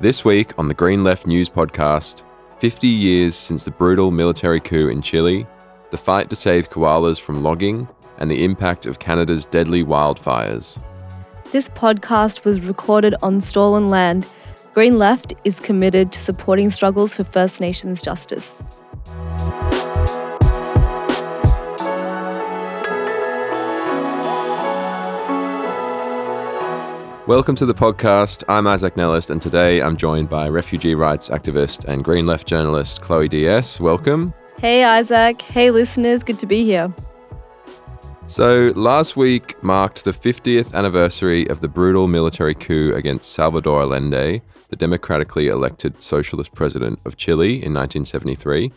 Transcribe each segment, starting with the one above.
This week on the Green Left News podcast, 50 years since the brutal military coup in Chile, the fight to save koalas from logging, and the impact of Canada's deadly wildfires. This podcast was recorded on stolen land. Green Left is committed to supporting struggles for First Nations justice. Welcome to the podcast. I'm Isaac Nellist, and today I'm joined by refugee rights activist and Green Left journalist Chloe DS. Welcome. Hey, Isaac. Hey, listeners. Good to be here. So, last week marked the 50th anniversary of the brutal military coup against Salvador Allende, the democratically elected socialist president of Chile in 1973.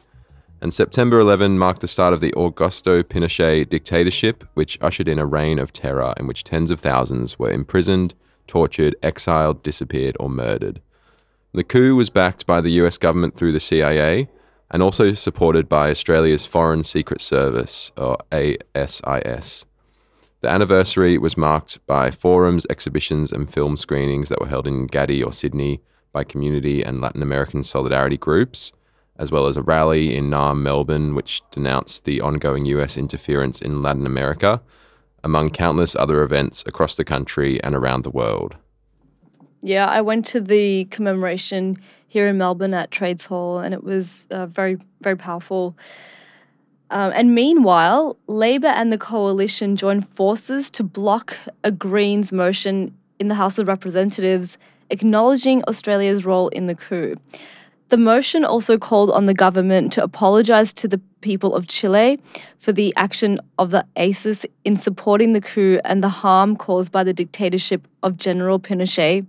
And September 11 marked the start of the Augusto Pinochet dictatorship, which ushered in a reign of terror in which tens of thousands were imprisoned, tortured, exiled, disappeared, or murdered. The coup was backed by the US government through the CIA and also supported by Australia's Foreign Secret Service, or ASIS. The anniversary was marked by forums, exhibitions, and film screenings that were held in Gadi or Sydney by community and Latin American solidarity groups, as well as a rally in Naarm, Melbourne, which denounced the ongoing US interference in Latin America among countless other events across the country and around the world. Yeah, I went to the commemoration here in Melbourne at Trades Hall, and it was uh, very, very powerful. Um, and meanwhile, Labor and the coalition joined forces to block a Greens motion in the House of Representatives acknowledging Australia's role in the coup. The motion also called on the government to apologize to the people of Chile for the action of the ASIS in supporting the coup and the harm caused by the dictatorship of General Pinochet.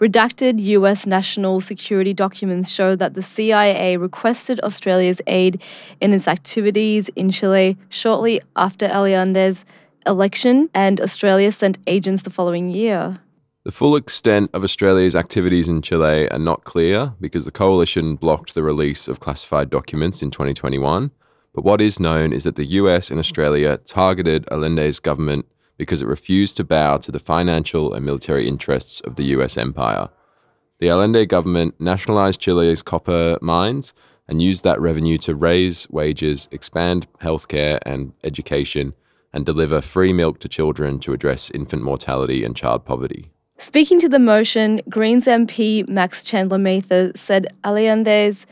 Redacted US national security documents show that the CIA requested Australia's aid in its activities in Chile shortly after Allende's election, and Australia sent agents the following year. The full extent of Australia's activities in Chile are not clear because the coalition blocked the release of classified documents in 2021. But what is known is that the US and Australia targeted Allende's government because it refused to bow to the financial and military interests of the US empire. The Allende government nationalized Chile's copper mines and used that revenue to raise wages, expand healthcare and education, and deliver free milk to children to address infant mortality and child poverty. Speaking to the motion, Greens MP Max Chandler Mather said Allende's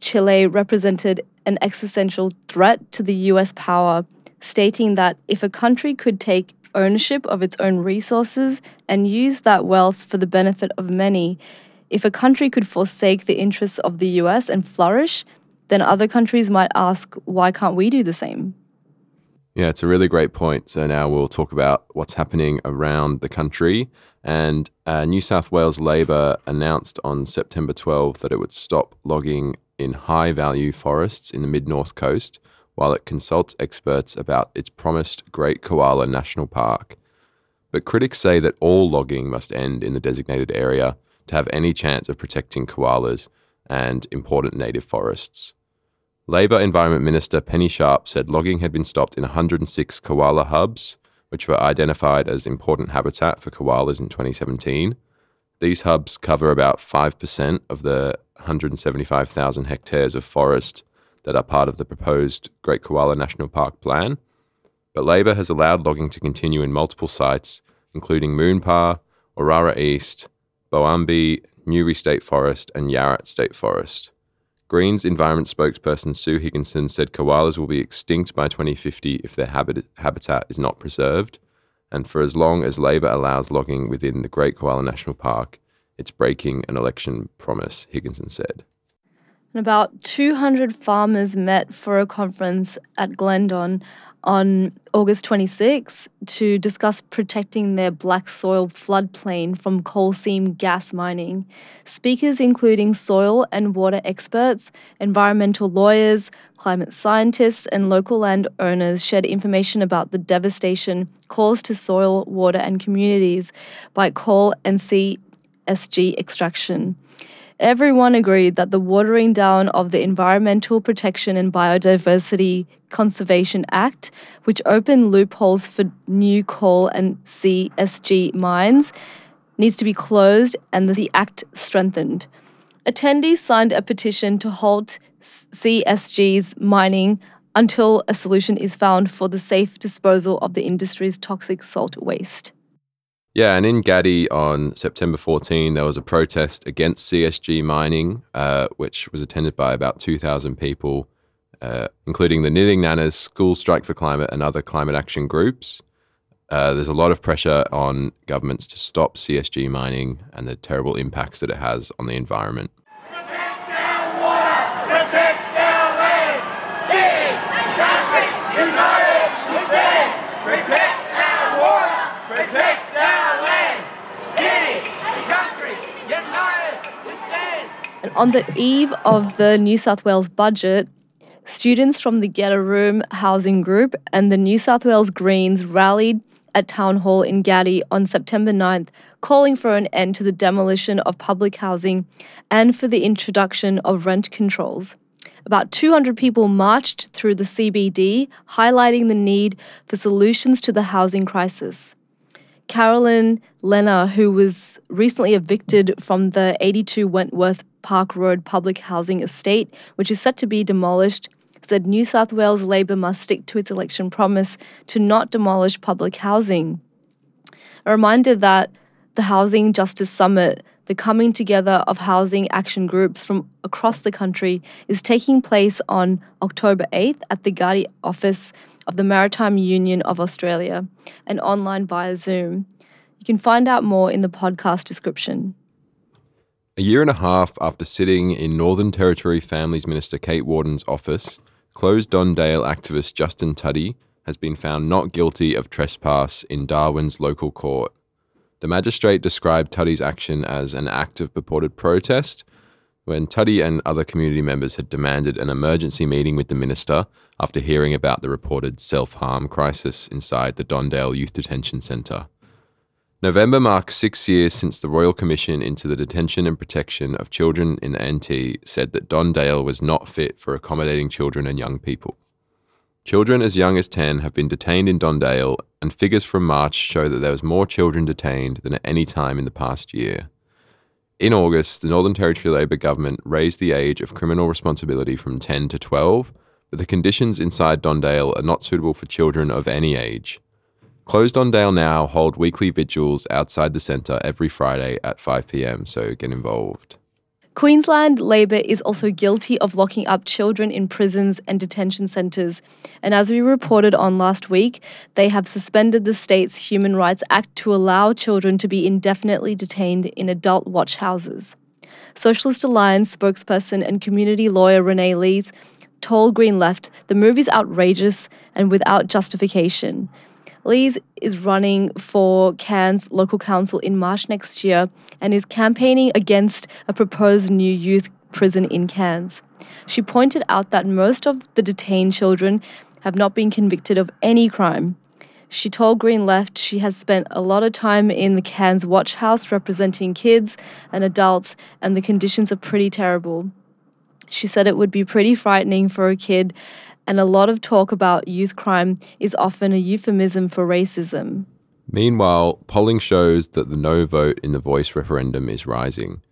Chile represented an existential threat to the US power, stating that if a country could take ownership of its own resources and use that wealth for the benefit of many, if a country could forsake the interests of the US and flourish, then other countries might ask, why can't we do the same? Yeah, it's a really great point. So now we'll talk about what's happening around the country. And uh, New South Wales Labor announced on September 12 that it would stop logging in high value forests in the mid north coast while it consults experts about its promised Great Koala National Park. But critics say that all logging must end in the designated area to have any chance of protecting koalas and important native forests. Labor Environment Minister Penny Sharp said logging had been stopped in 106 koala hubs, which were identified as important habitat for koalas in 2017. These hubs cover about 5% of the 175,000 hectares of forest that are part of the proposed Great Koala National Park plan. But Labor has allowed logging to continue in multiple sites, including Moonpar, Orara East, Boambee, Newry State Forest, and Yarratt State Forest. Greens environment spokesperson Sue Higginson said koalas will be extinct by 2050 if their habit- habitat is not preserved. And for as long as Labor allows logging within the Great Koala National Park, it's breaking an election promise, Higginson said. And about 200 farmers met for a conference at Glendon on August 26 to discuss protecting their black soil floodplain from coal seam gas mining. Speakers including soil and water experts, environmental lawyers, climate scientists, and local landowners shared information about the devastation caused to soil, water, and communities by coal and CSG extraction. Everyone agreed that the watering down of the Environmental Protection and Biodiversity Conservation Act, which opened loopholes for new coal and CSG mines, needs to be closed and the act strengthened. Attendees signed a petition to halt CSG's mining until a solution is found for the safe disposal of the industry's toxic salt waste. Yeah, and in Gadi on September 14, there was a protest against CSG mining, uh, which was attended by about 2,000 people, uh, including the Knitting Nanas, School Strike for Climate, and other climate action groups. Uh, there's a lot of pressure on governments to stop CSG mining and the terrible impacts that it has on the environment. On the eve of the New South Wales budget, students from the Get a Room Housing Group and the New South Wales Greens rallied at Town Hall in Gadi on September 9th, calling for an end to the demolition of public housing and for the introduction of rent controls. About 200 people marched through the CBD, highlighting the need for solutions to the housing crisis. Carolyn Lena, who was recently evicted from the 82 Wentworth Park Road public housing estate, which is set to be demolished, said New South Wales Labor must stick to its election promise to not demolish public housing. A reminder that the Housing Justice Summit, the coming together of housing action groups from across the country, is taking place on October 8th at the Gadi office of the Maritime Union of Australia and online via Zoom. You can find out more in the podcast description. A year and a half after sitting in Northern Territory Families Minister Kate Worden's office, Close Don Dale activist Justin Tutty has been found not guilty of trespass in Darwin's local court. The magistrate described Tutty's action as an act of purported protest when Tutty and other community members had demanded an emergency meeting with the minister after hearing about the reported self harm crisis inside the Don Dale Youth Detention Centre. November marks six years since the Royal Commission into the Detention and Protection of Children in the NT said that Don Dale was not fit for accommodating children and young people. Children as young as 10 have been detained in Don Dale, and figures from March show that there was more children detained than at any time in the past year. In August, the Northern Territory Labor government raised the age of criminal responsibility from 10 to 12, but the conditions inside Don Dale are not suitable for children of any age. Close Don Dale now hold weekly vigils outside the centre every Friday at 5 pm, so get involved. Queensland Labor is also guilty of locking up children in prisons and detention centres. And as we reported on last week, they have suspended the state's Human Rights Act to allow children to be indefinitely detained in adult watch houses. Socialist Alliance spokesperson and community lawyer Renee Lees told Green Left the move is outrageous and without justification. Lees is running for Cairns local council in March next year and is campaigning against a proposed new youth prison in Cairns. She pointed out that most of the detained children have not been convicted of any crime. She told Green Left she has spent a lot of time in the Cairns Watch House representing kids and adults, and the conditions are pretty terrible. She said it would be pretty frightening for a kid and a lot of talk about youth crime is often a euphemism for racism. Meanwhile, polling shows that the no vote in the voice referendum is rising.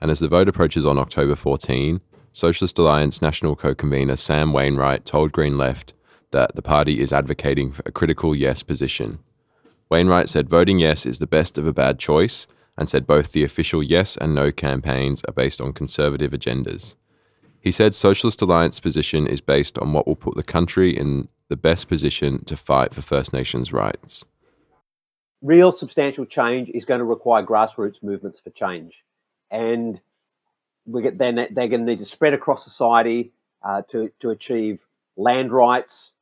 And as the vote approaches on October 14, Socialist Alliance national co convener Sam Wainwright told Green Left that the party is advocating for a critical yes position. Wainwright said voting yes is the best of a bad choice and said both the official yes and no campaigns are based on conservative agendas. He said Socialist Alliance position is based on what will put the country in the best position to fight for First Nations rights. Real substantial change is going to require grassroots movements for change. And we get, then they're going to need to spread across society uh, to, to achieve land rights,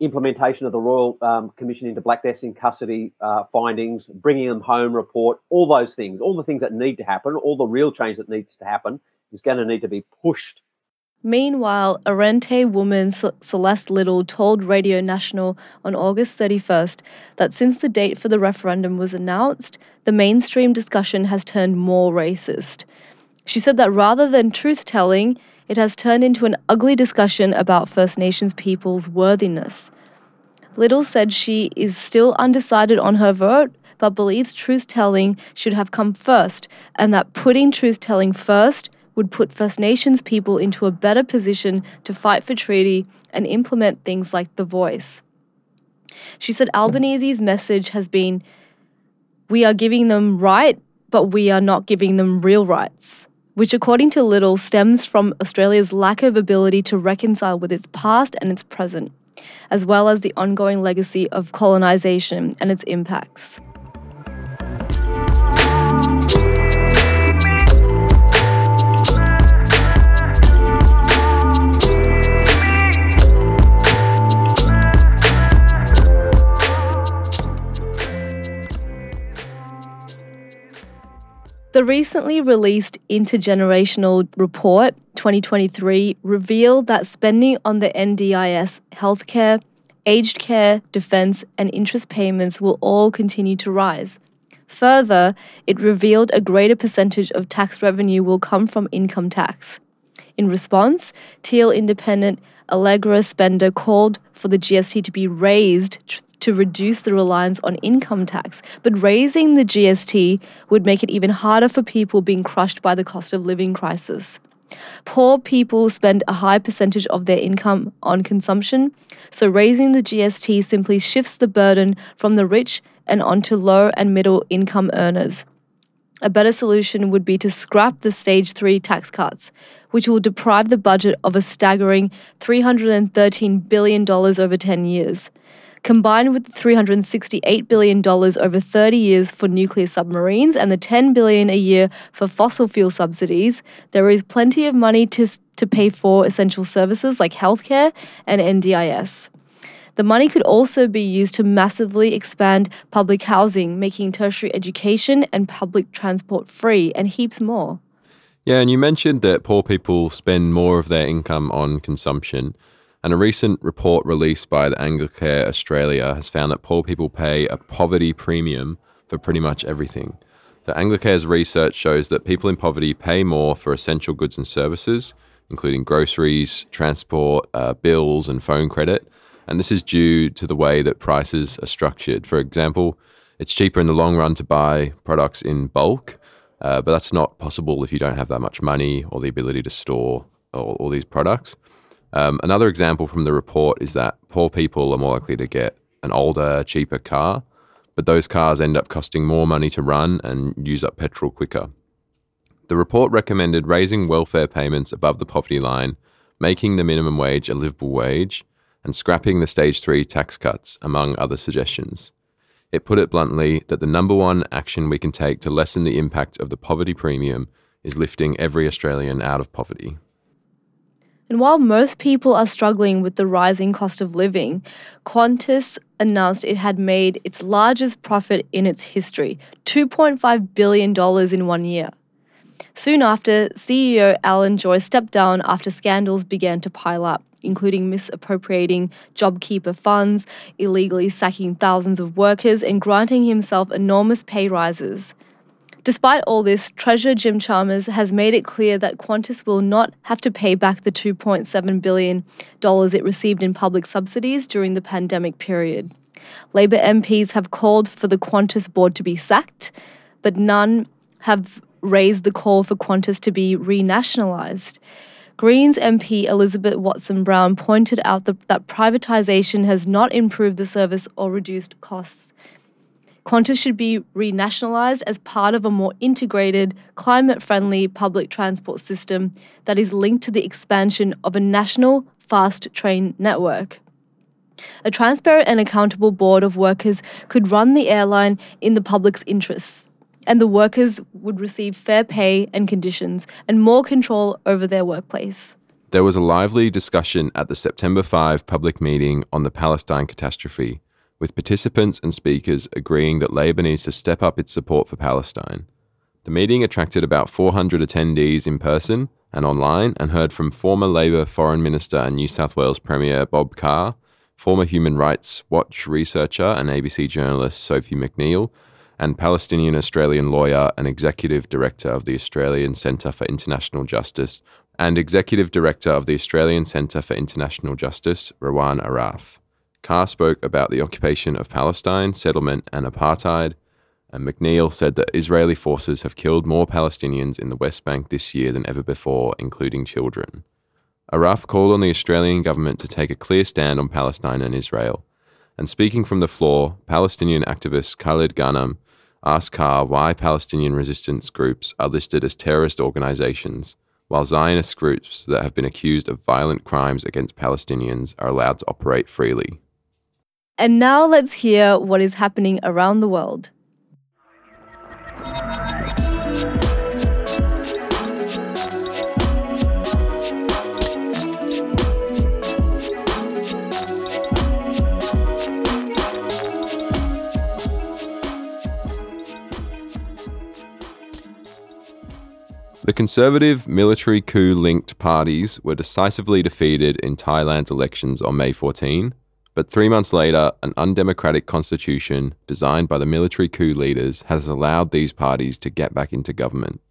implementation of the Royal um, Commission into Black Deaths in Custody uh, findings, bringing them home report, all those things, all the things that need to happen, all the real change that needs to happen is going to need to be pushed Meanwhile, Arrernte woman Celeste Liddle told Radio National on August 31st that since the date for the referendum was announced, the mainstream discussion has turned more racist. She said that rather than truth telling, it has turned into an ugly discussion about First Nations people's worthiness. Liddle said she is still undecided on her vote, but believes truth telling should have come first, and that putting truth telling first would put First Nations people into a better position to fight for treaty and implement things like the voice. She said Albanese's message has been we are giving them right, but we are not giving them real rights, which, according to Liddle, stems from Australia's lack of ability to reconcile with its past and its present, as well as the ongoing legacy of colonisation and its impacts. The recently released Intergenerational Report 2023 revealed that spending on the NDIS healthcare, aged care, defence, and interest payments will all continue to rise. Further, it revealed a greater percentage of tax revenue will come from income tax. In response, Teal Independent Allegra Spender called for the GST to be raised to reduce the reliance on income tax, but raising the GST would make it even harder for people being crushed by the cost of living crisis. Poor people spend a high percentage of their income on consumption, so raising the GST simply shifts the burden from the rich and onto low and middle income earners. A better solution would be to scrap the stage 3 tax cuts, which will deprive the budget of a staggering $313 billion over 10 years combined with the $368 billion over 30 years for nuclear submarines and the 10 billion a year for fossil fuel subsidies, there is plenty of money to, to pay for essential services like healthcare and NDIS. The money could also be used to massively expand public housing, making tertiary education and public transport free, and heaps more. Yeah, and you mentioned that poor people spend more of their income on consumption. And a recent report released by the Anglicare Australia has found that poor people pay a poverty premium for pretty much everything. The Anglicare's research shows that people in poverty pay more for essential goods and services, including groceries, transport, uh, bills, and phone credit. And this is due to the way that prices are structured. For example, it's cheaper in the long run to buy products in bulk, uh, but that's not possible if you don't have that much money or the ability to store all, all these products. Um, another example from the report is that poor people are more likely to get an older, cheaper car, but those cars end up costing more money to run and use up petrol quicker. The report recommended raising welfare payments above the poverty line, making the minimum wage a livable wage, and scrapping the stage 3 tax cuts, among other suggestions. It put it bluntly that the number one action we can take to lessen the impact of the poverty premium is lifting every Australian out of poverty. And while most people are struggling with the rising cost of living, Qantas announced it had made its largest profit in its history $2.5 billion in one year. Soon after, CEO Alan Joyce stepped down after scandals began to pile up, including misappropriating JobKeeper funds, illegally sacking thousands of workers, and granting himself enormous pay rises. Despite all this, Treasurer Jim Chalmers has made it clear that Qantas will not have to pay back the $2.7 billion it received in public subsidies during the pandemic period. Labor MPs have called for the Qantas board to be sacked, but none have raised the call for Qantas to be renationalised. Greens MP Elizabeth Watson Brown pointed out that, that privatisation has not improved the service or reduced costs. Qantas should be renationalised as part of a more integrated, climate friendly public transport system that is linked to the expansion of a national fast train network. A transparent and accountable board of workers could run the airline in the public's interests, and the workers would receive fair pay and conditions and more control over their workplace. There was a lively discussion at the September 5 public meeting on the Palestine catastrophe with participants and speakers agreeing that Labor needs to step up its support for Palestine. The meeting attracted about 400 attendees in person and online and heard from former Labor Foreign Minister and New South Wales Premier Bob Carr, former Human Rights Watch researcher and ABC journalist Sophie McNeil, and Palestinian Australian lawyer and executive director of the Australian Centre for International Justice and executive director of the Australian Centre for International Justice, Rawhan Arraf. Carr spoke about the occupation of Palestine, settlement, and apartheid, And McNeil said that Israeli forces have killed more Palestinians in the West Bank this year than ever before, including children. Arraf called on the Australian government to take a clear stand on Palestine and Israel. And speaking from the floor, Palestinian activist Khalid Ghanem asked Carr why Palestinian resistance groups are listed as terrorist organizations, while Zionist groups that have been accused of violent crimes against Palestinians are allowed to operate freely. And now let's hear what is happening around the world. The conservative military coup linked parties were decisively defeated in Thailand's elections on May 14, but three months later, an undemocratic constitution designed by the military coup leaders has allowed these parties to get back into government.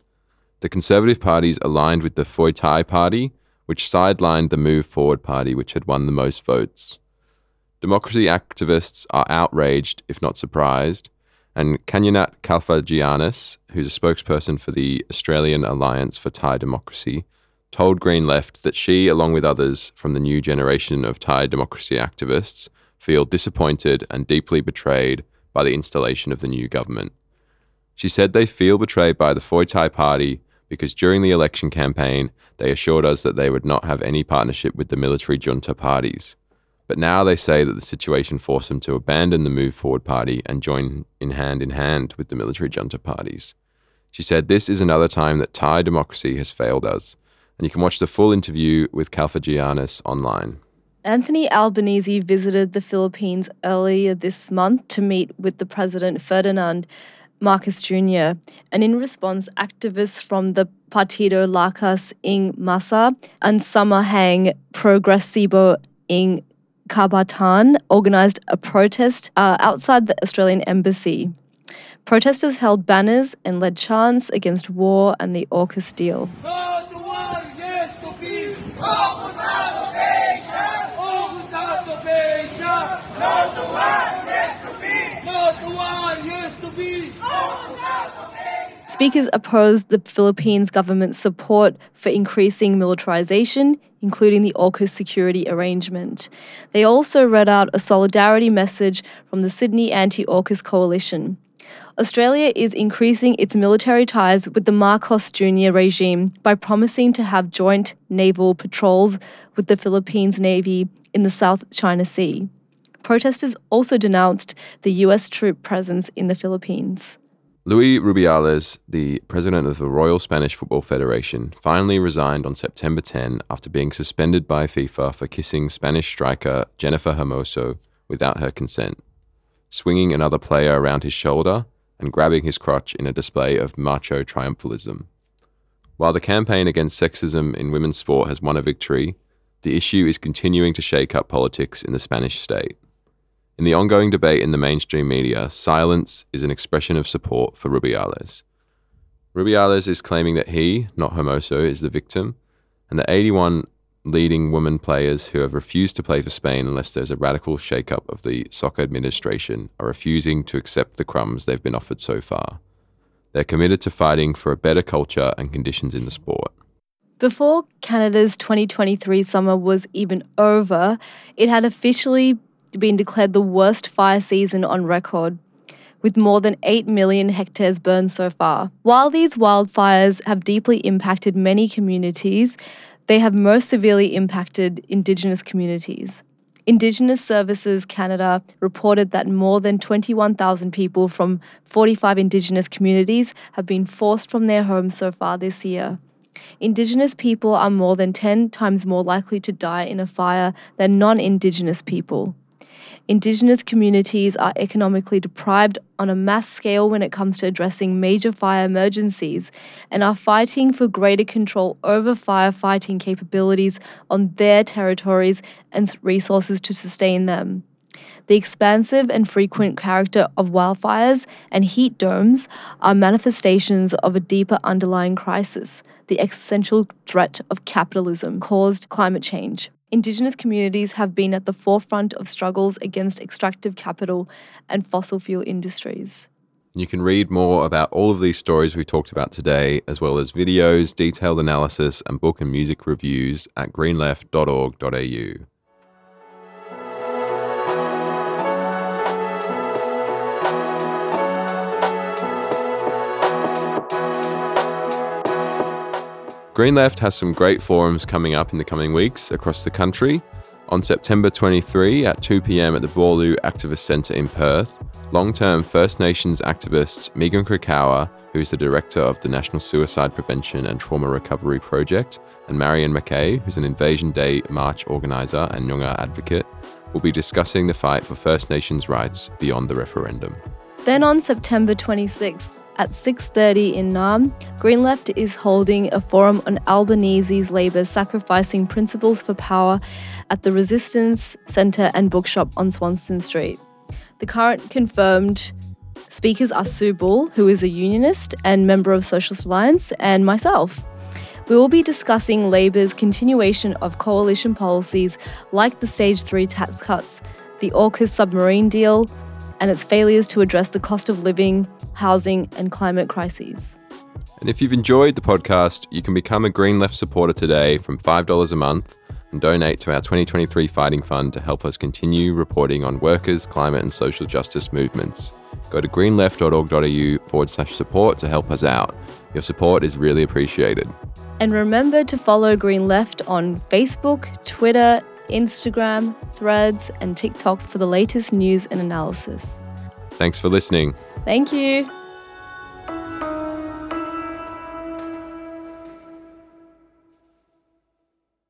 The conservative parties aligned with the Pheu Thai party, which sidelined the Move Forward party, which had won the most votes. Democracy activists are outraged, if not surprised, and Kanyanat Kalfagiannis, who's a spokesperson for the Australian Alliance for Thai Democracy, told Green Left that she, along with others from the new generation of Thai democracy activists, feel disappointed and deeply betrayed by the installation of the new government. She said they feel betrayed by the Pheu Thai party because during the election campaign, they assured us that they would not have any partnership with the military junta parties. But now they say that the situation forced them to abandon the Move Forward Party and join in hand in hand with the military junta parties. She said, This is another time that Thai democracy has failed us. And you can watch the full interview with Kalfagiannis online. Anthony Albanese visited the Philippines earlier this month to meet with the president Ferdinand Marcos Jr. And in response, activists from the Partido Lakas ng Masa and Samahang Progresibo ng Kabataan organised a protest uh, outside the Australian Embassy. Protesters held banners and led chants against war and the AUKUS deal. To war, yes to peace. AUKUS out of Asia. AUKUS out of Asia. No to war, yes to peace. No to war, yes to peace. AUKUS out of Asia. Speakers opposed the Philippines government's support for increasing militarization, including the AUKUS security arrangement. They also read out a solidarity message from the Sydney Anti AUKUS Coalition. Australia is increasing its military ties with the Marcos Jr. regime by promising to have joint naval patrols with the Philippines Navy in the South China Sea. Protesters also denounced the US troop presence in the Philippines. Luis Rubiales, the president of the Royal Spanish Football Federation, finally resigned on September 10 after being suspended by FIFA for kissing Spanish striker Jennifer Hermoso without her consent, swinging another player around his shoulder, and grabbing his crotch in a display of macho triumphalism. While the campaign against sexism in women's sport has won a victory, the issue is continuing to shake up politics in the Spanish state. In the ongoing debate in the mainstream media, silence is an expression of support for Rubiales. Rubiales is claiming that he, not Hermoso, is the victim, and the 81 leading women players who have refused to play for Spain unless there's a radical shake-up of the soccer administration are refusing to accept the crumbs they've been offered so far. They're committed to fighting for a better culture and conditions in the sport. Before Canada's 2023 summer was even over, it had officially been declared the worst fire season on record, with more than 8 million hectares burned so far. While these wildfires have deeply impacted many communities, they have most severely impacted Indigenous communities. Indigenous Services Canada reported that more than 21,000 people from 45 Indigenous communities have been forced from their homes so far this year. Indigenous people are more than 10 times more likely to die in a fire than non Indigenous people. Indigenous communities are economically deprived on a mass scale when it comes to addressing major fire emergencies and are fighting for greater control over firefighting capabilities on their territories and resources to sustain them. The expansive and frequent character of wildfires and heat domes are manifestations of a deeper underlying crisis, the existential threat of capitalism caused climate change. Indigenous communities have been at the forefront of struggles against extractive capital and fossil fuel industries. You can read more about all of these stories we talked about today, as well as videos, detailed analysis, and book and music reviews at greenleft.org.au. Green Left has some great forums coming up in the coming weeks across the country. On September 23 at 2 pm at the Boorloo Activist Centre in Perth, long term First Nations activist Megan Krakouer, who is the director of the National Suicide Prevention and Trauma Recovery Project, and Marion McKay, who's an Invasion Day March organiser and Noongar advocate, will be discussing the fight for First Nations rights beyond the referendum. Then on September 26th, at 6:30 in Naarm, Green Left is holding a forum on Albanese's Labour sacrificing principles for power at the Resistance Centre and Bookshop on Swanston Street. The current confirmed speakers are Sue Bull, who is a unionist and member of Socialist Alliance, and myself. We will be discussing Labour's continuation of coalition policies like the Stage 3 tax cuts, the AUKUS submarine deal, and its failures to address the cost of living, housing, and climate crises. And if you've enjoyed the podcast, you can become a Green Left supporter today from $5 a month and donate to our 2023 Fighting Fund to help us continue reporting on workers, climate, and social justice movements. Go to greenleft.org.au forward slash support to help us out. Your support is really appreciated. And remember to follow Green Left on Facebook, Twitter, Instagram, Threads, and TikTok for the latest news and analysis. Thanks for listening. Thank you.